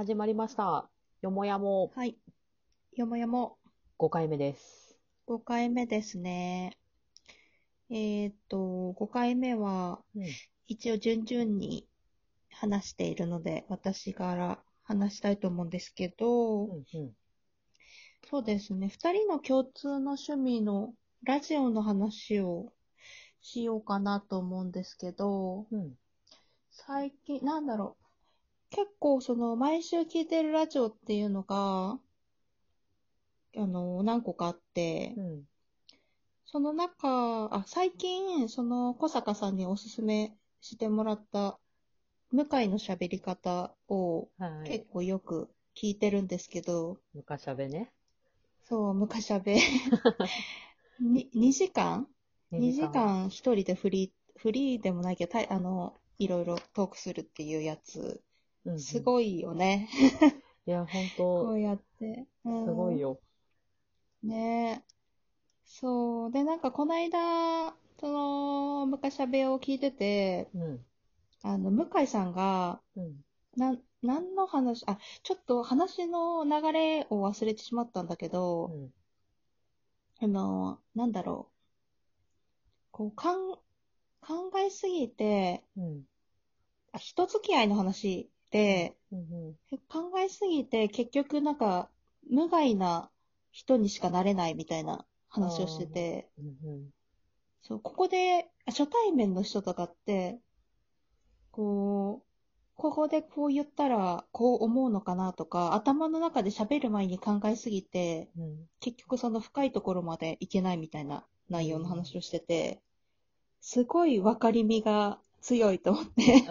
始まりました。よもやもはい。よもやも5回目です。5回目ですね。えーっと、5回目はうん。一応順々に話しているので、私から話したいと思うんですけど、うんうん。そうですね。2人の共通の趣味のラジオの話をしようかなと思うんですけど、うん。最近、なんだろう。結構その、毎週聞いてるラジオっていうのが、あの、何個かあって、うん。その中、あ、最近、その小坂さんにおすすめしてもらった、向井の喋り方をはい結。構よく聞いてるんですけど、昔しゃべね。そう、昔喋。に2時間 ?2 時間一人でフリー、フリーでもないけど、たいあの、いろいろトークするっていうやつ、うんうんすごいよね。いや、ほんことうやって。うんすごいよ。ねえ。そう。で、なんかこの間、その、昔しゃべを聞いてて、うん。あの、向井さんが、うん。なん、何の話、あ、ちょっと話の流れを忘れてしまったんだけうど、ん。あの、なんだろう。こう、かん、考えすぎて、うん。あ、人付き合いの話で、うん。考えすぎて結局なんか、無害な人にしかなれないみたいな話をしてて、うん。そう、ここで、あ初対面の人とかって、こう、ここでこう言ったらこう思うのかなとか、頭の中で喋る前に考えすぎて、うん。結局その深いところまでいけないみたいな内容の話をしてて、すごい分かりみが強いと思って。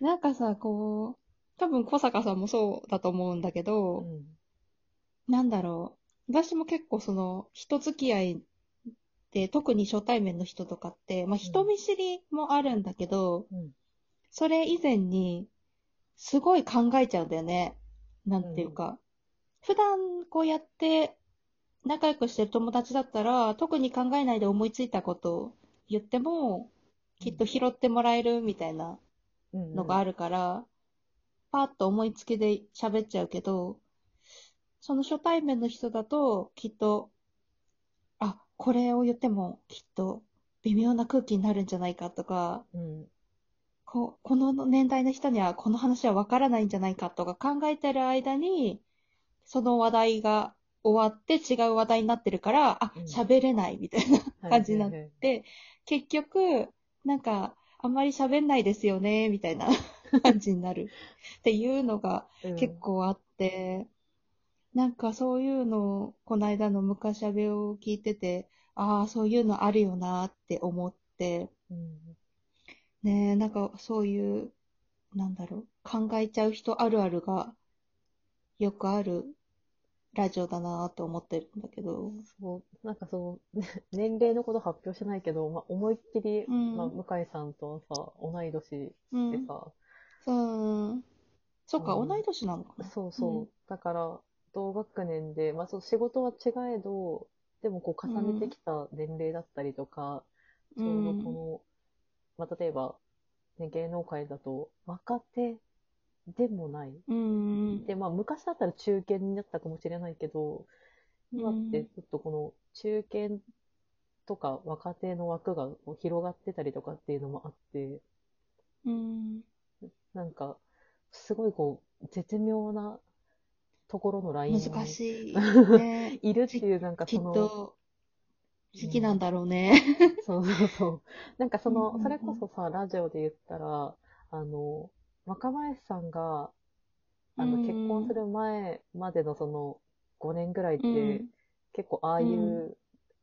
うん。なんかさ、こう、多分小坂さんもそうだと思うんだけど、なんだろう。私も結構その人付き合いで特に初対面の人とかって、まあ人見知りもあるんだけど、うん。それ以前にすごい考えちゃうんだよね。なんていうか。普段こうやって仲良くしてる友達だったら、特に考えないで思いついたことを言っても、きっと拾ってもらえるみたいなうん。のがある。るから、パーッと思いつきで喋っちゃうけど、その初対面の人だと、きっと、あ、これを言ってもきっと微妙な空気になるんじゃないかとか、うん。ここの年代の人にはこの話はわからないんじゃないかとか考えてる間に、その話題が終わって違う話題になってるから、あうん、喋れないみたいな感じになっはいはいはいて、結局、なんか、あんまり喋んないですよね、みたいな 感じになるっていうのがうん結構あって、なんかそういうのを、この間の昔しゃべを聞いてて、ああ、そういうのあるよなって思って、うん。ねえ、なんかそういう、なんだろう、考えちゃう人あるあるがよくあるラジオだなと思ってるんだけど、そう、なんかそう、年齢のこと発表してないけど、まあ、思いっきり、うん。まあ、向井さんとはさ、同い年うん。でさ、そう、そっか、うん。同い年なのかな。そうそう。うん。だから、同学年で、まあ、そう仕事は違えど、でもこう重ねてきた年齢だったりとか、ちょうどこの、まあ、例えば、ね、芸能界だと、若手でもない。うん。で、まあ、昔だったら中堅になったかもしれないけど、今ってちょっとこの中堅とか若手の枠が広がってたりとかっていうのもあって、うん。なんか、すごいこう、絶妙なところのラインに難しい。ね いるっていう、なんかきっその、と、好きなんだろうね。そうそうそう。なんかその、それこそさ、ラジオで言ったら、あの、若林さんが、あの、うん。結婚する前までのその、5年ぐらいって、うん。結構ああいうう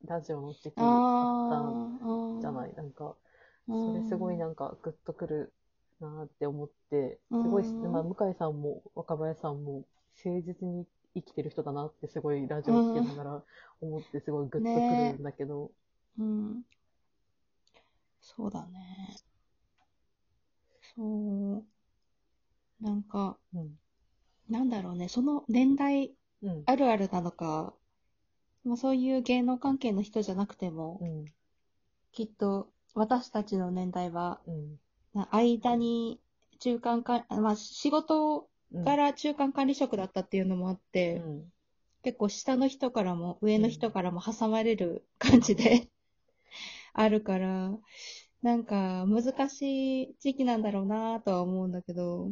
ラジオの時期あああ。ったじゃない？なんか、それすごいなんかグッとくるなって思って、すごい、うんまあ、向井さんも若林さんも誠実に生きてる人だなってすごいラジオ聞きながら思ってすごいグッとくるんだけど、うん。そうだね。そう。なんか、うん。なんだろうね、その年代うん。あるあるなのか、まあ、そういう芸能関係の人じゃなくても、うん。きっと私たちの年代は、うん。な間に中間か、まあ仕事うんから中間管理職だったっていうのもあって、うん結構下の人からも上の人からも挟まれる感じで、あるから、なんか難しい時期なんだろうなとは思うんだけど、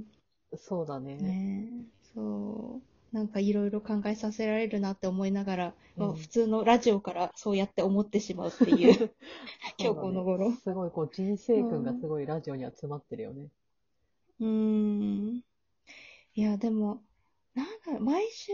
そうだね。ねそう。なんかいろいろ考えさせられるなって思いながら、まあうん普通のラジオからそうやって思ってしまうっていう、今日この頃。すごい、こう、人生訓がすごいラジオには詰まってるよね。うーん。いや、でも、なんだろう、毎週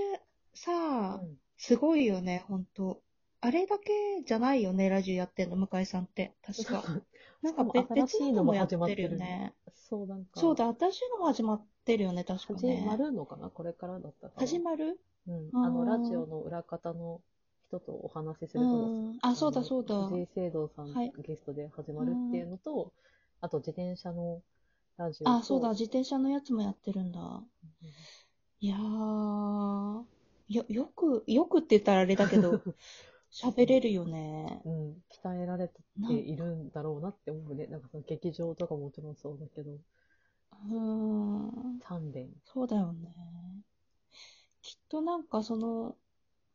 さ、うんすごいよね、ほんと。あれだけじゃないよね、ラジオやってんの、向井さんって。確か。なんか別新しいのもやって始まってるるよね。そう、なんか。そうだ、新しいのも始まってるよね、確か始ね。まるのかな？これからだったかな。始まる？うん。あの、ラジオの裏方の人とお話しするうと、ん。あ、そうだ、のそうだ。藤井聖堂さんはいゲストで始まるっていうのと、あと自転車のラジオと。あ、そうだ、自転車のやつもやってるんだ。いやー、よ、よく、よくって言ったらあれだけど、喋れるよね。うん、鍛えられているんだろうなって思うね。なんかその劇場とかももちろんそうだけど、うーん。鍛錬。そうだよね。きっとなんかその、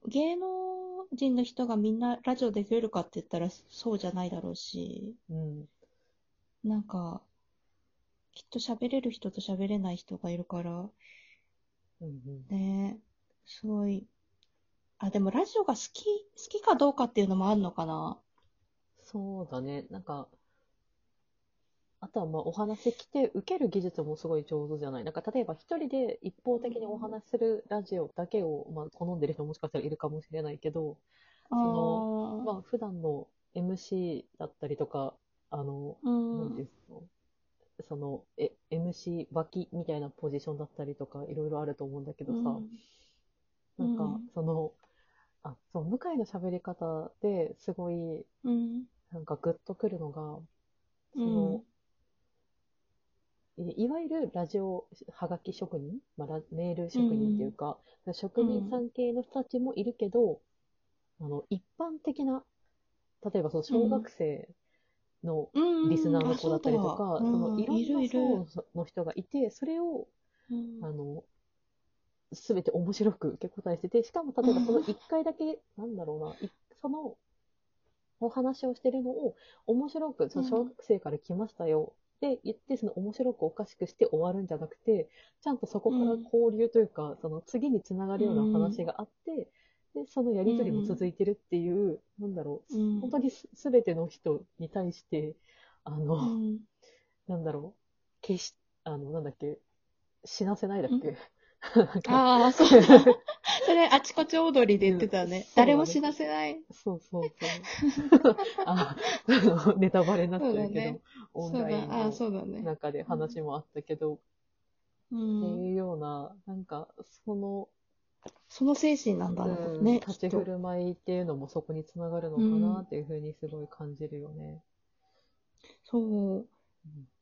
芸能人の人がみんなラジオできるかって言ったらそうじゃないだろうし、うん。なんか、きっと喋れる人と喋れない人がいるから、うんうん。ね、すごい。あ、でもラジオが好き、好きかどうかっていうのもあるのかな。そうだね。なんか、あとはまあお話来て受ける技術もすごい上手じゃない。なんか例えば一人で一方的にお話しするラジオだけをまあ好んでる人もしかしたらいるかもしれないけど、あのーまあ普段の MC だったりとか、あの、うなんていん。うんですか、その、え、MC 脇みたいなポジションだったりとか、いろいろあると思うんだけどさ、うんなんかうん、その、あ、そう、向井の喋り方ですごい、うん。なんかグッとくるのが、そうんの、いいわゆるラジオはがき職人、まあ、ラメール職人っていうか、職人さん系の人たちもいるけど、あの、一般的な、例えばその小学生のうん。リスナーの子だったりとか、あそのいろんな層の人がいて、それを、うん。あの、すべて面白く受け答えしてて、しかも例えばその一回だけ、なんだろうな、いそのお話をしてるのを面白く、その小学生から来ましたよ。って言って、その面白くおかしくして終わるんじゃなくて、ちゃんとそこから交流というか、その次につながるような話があって、で、そのやりとりも続いてるっていう、なんだろう、うん。本当にすすべての人に対して、あの、うん。なんだろう、決し、あの、なんだっけ、死なせないだっけ？ああ、そう。だ。それ、あちこち踊りで言ってたね。うん誰も死なせない。そうそうそう。あ ネタバレになっちゃうけど、ねオン。ラインの。中で話もあったけど、うってん。いうような、なんか、その、その精神なんだろううんね。立ち振る舞いっていうのもそこにつながるのかなっていうふうにすごい感じるよね。そう。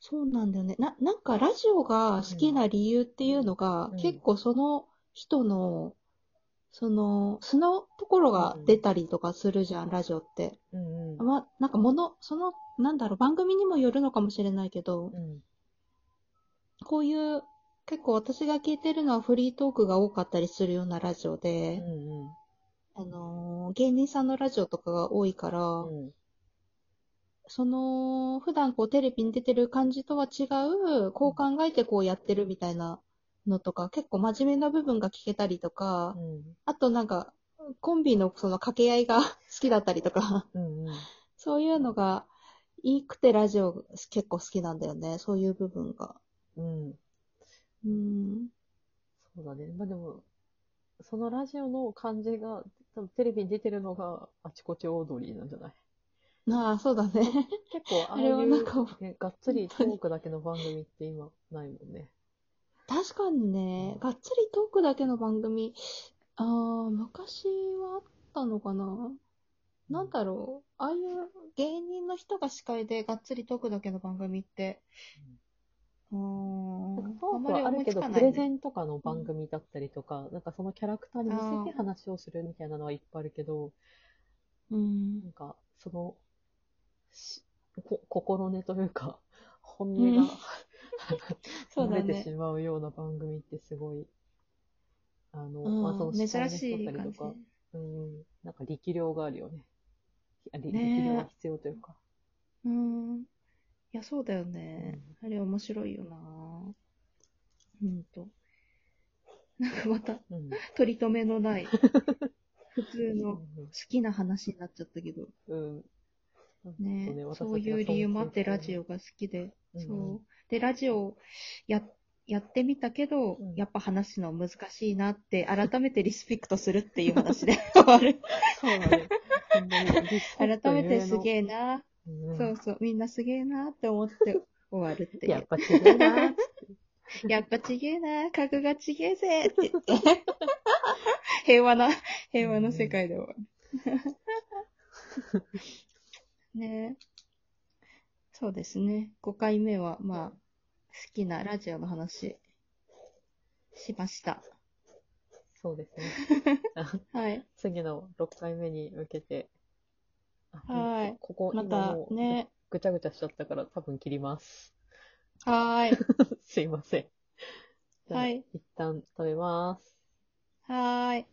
そうなんだよね。な、なんかラジオが好きな理由っていうのが、うん結構その人の、その、素のところが出たりとかするじゃん、ラジオって。うんうん。まあ、なんかもの、その、なんだろう、番組にもよるのかもしれないけど、うんこういう、結構私が聞いてるのはフリートークが多かったりするようなラジオうで、んうんあのー芸人さんのラジオとかが多いから、うんその、普段こうテレビに出てる感じとは違う、こう考えてこうやってるみたいなのとか、結構真面目な部分が聞けたりとか、あとなんか、コンビのその掛け合いが 好きだったりとか、うんうんそういうのが、いいくてラジオ結構好きなんだよね。そういう部分が。うん。うん。そうだね。まあでも、そのラジオの感じが、多分テレビに出てるのが、あちこちオードリーなんじゃない？ああ、そうだね。結構、ああなんかう、ね、がっつりトークだけの番組って今、ないもんね。確かにね、がっつりトークだけの番組、ああ、昔はあったのかな。なんだろう、ああいう芸人の人が司会でがっつりトークだけの番組って、うーん、なんかトークあんまりあるけど、プレゼンとかの番組だったりとか、なんかそのキャラクターに似せて話をするみたいなのはいっぱいあるけど、うん。なんか、その、しこ心根というか、本音うん。が そうだ慣れてしね。まうような番組ってすごい、あの、うんまあ、そ珍しい感じ。りとか、うん、なんか力量があるよね。力量が必要というか。うん。いや、そうだよね。あれ面白いよなほんと。なんかまた、うん。取り留めのない、普通の好うんきな話になっちゃったけど。うん。ねねそういう理由もあってラジオが好きで。うんそう。で、ラジオや、やってみたけど、うんやっぱ話すの難しいなって、改めてリスペクトするっていう話で 終わる。そうだね。本当にリスペクト改めてすげえ。えな、うんそうそう、みんなすげえなって思って終わるっていう。やっぱ違うな。やっぱちげえな、格がちげえぜって言って。平和な、平和な世界で終わる。ねえ。そうですね。5回目は、まあ、好きなラジオの話、しました。そうですね。あはい。次の6回目に向けて、あはいここ、またね。ぐちゃぐちゃしちゃったから多分切ります。はーい。すいません。はい。一旦止めます。はーい。